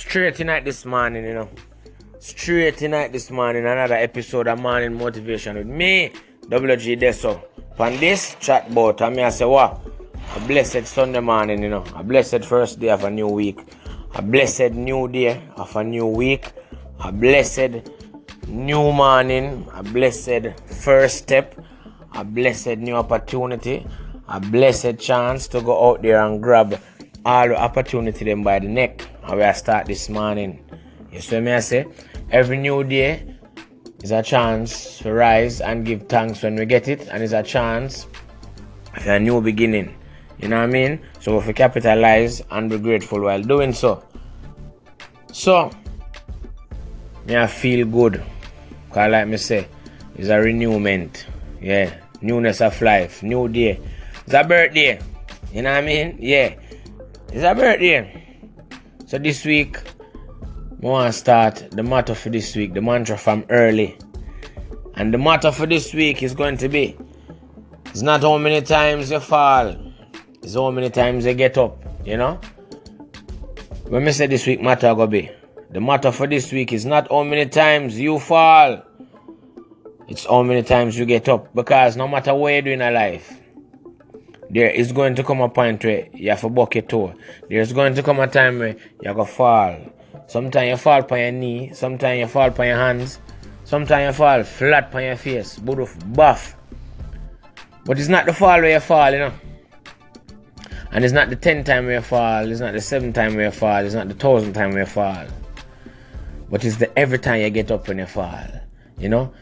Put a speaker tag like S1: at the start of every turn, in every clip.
S1: Straight tonight this morning, you know. Straight tonight this morning, another episode of Morning Motivation with me, WG Deso. On this Chatbout, I mean, I say, what? A blessed Sunday morning, you know. A blessed first day of a new week. A blessed new day of a new week. A blessed new morning. A blessed first step. A blessed new opportunity. A blessed chance to go out there and grab all the opportunity them by the neck. And we start this morning. You see me I say? Every new day is a chance to rise and give thanks when we get it, and it's a chance for a new beginning. You know what I mean? So if we capitalize and be grateful while doing so. So me I feel good. Cause like me say, it's a renewment. Yeah. Newness of life. New day. It's a birthday. You know what I mean? Yeah. It's a birthday. So this week, I want to start the motto for this week, the mantra from early. And the motto for this week is going to be it's not how many times you fall, it's how many times you get up, you know? When me say this week motto go be, the motto for this week is not how many times you fall, it's how many times you get up. Because no matter what you do in life, there is going to come a point where you have to buck your toe. There's going to come a time where you're going to fall. Sometimes you fall on your knee, sometimes you fall on your hands, sometimes you fall flat on your face, but buff. But it's not the fall where you fall, you know. And it's not the tenth time where you fall, it's not the seventh time where you fall, it's not the thousandth time where you fall. But it's the every time you get up when you fall, you know.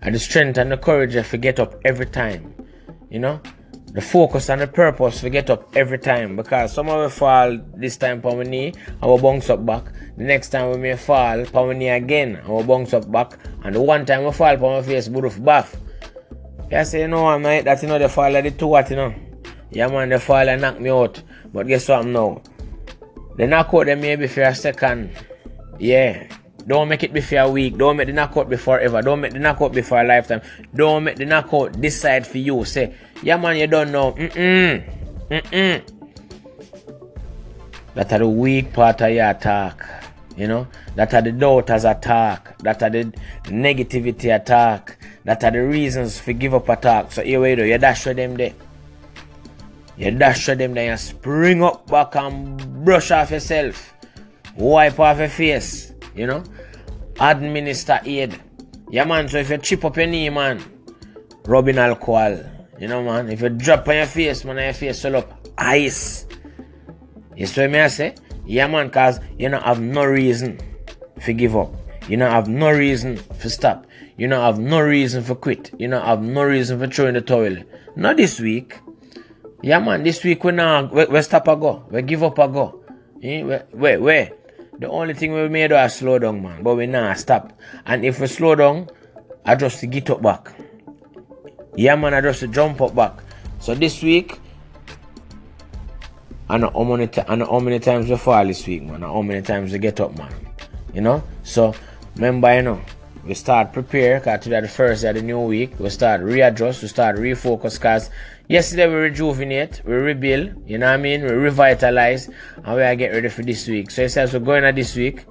S1: And the strength and the courage to get up every time, you know the focus and the purpose we get up every time because some of us fall this time on my knee and we bounce up back. The next time we may fall on knee again and we bounce up back. And the one time we fall on my face, of bath. You say, you know, I'm not that, you know, the fall of the two what, you know. Yeah, man, the fall and knock me out. But guess what I'm now? The knockout them maybe for a second. Yeah, don't make it before a week. Don't make the knockout before ever. Don't make the knockout be for a lifetime. Don't make the knockout decide for you. Say, yeah man, you don't know. Mm-mm. Mm-mm. That are the weak part of your attack. You know? That are the doubters attack. That are the negativity attack. That are the reasons for give up attack. So here we do. You dash with them there. You dash with them there. You spring up back and brush off yourself. Wipe off your face. You know? Administer aid. Yeah, man. So if you chip up your knee, man, rubbing alcohol. You know, man. If you drop on your face, man, your face swell up. Ice. You see what I say? Yeah, man, because you don't have no reason to give up. You don't have no reason to stop. You don't have no reason for quit. You don't have no reason for throwing the towel. Not this week. Yeah, man, this week we now we, we stop a go. We give up a go. Eh? Wait, wait. The only thing we made is slow down, man. But we now stop. And if we slow down, I just get up back. Yeah, man, I just jump up back. So this week, I know how many, t- I know how many times we fall this week, man. I know how many times we get up, man. You know? So remember, you know, we start prepare because today the first day of the new week. We start readjust, we start refocus because yesterday we rejuvenate, we rebuild, you know what I mean? We revitalize and we are get ready for this week. So it says we're going at this week.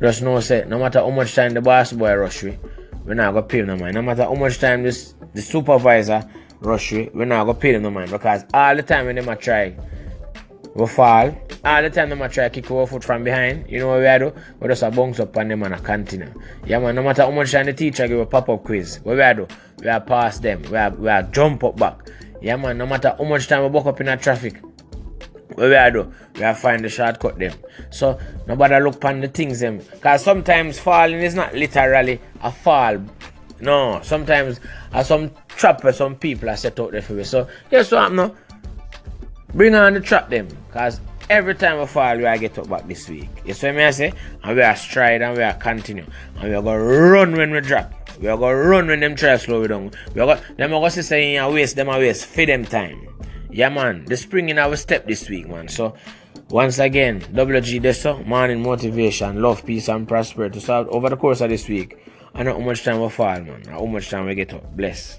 S1: Just know say no matter how much time the boss boy rush we, we're not gonna pay him no mind. No matter how much time this the supervisor rush we, we're not gonna pay them no mind because all the time when they might try we fall. All the time them a try kick our foot from behind. You know what we do? We just a bounce up on them and a continue. Yeah man, no matter how much time the teacher give a pop-up quiz, what we do? We are pass them. We are we are jump up back. Yeah man, no matter how much time we buck up in a traffic. What we do? We are find the shortcut them. So nobody look on the things them. Cause sometimes falling is not literally a fall. No, sometimes uh, some trap some people are set out there for me. So guess what no? Bring on the trap them. Cause every time we fall, we are get up back this week. You see me I say? And we are stride and we are continue. And we are gonna run when we drop. We are gonna run when them try slow we down. We are gonna them are gonna say in waste them a waste. Feed them time. Yeah man, the spring in our step this week, man. So once again, WG Deso, morning motivation, love, peace, and prosperity. So over the course of this week, I know how much time we fall, man. How much time we get up. Bless.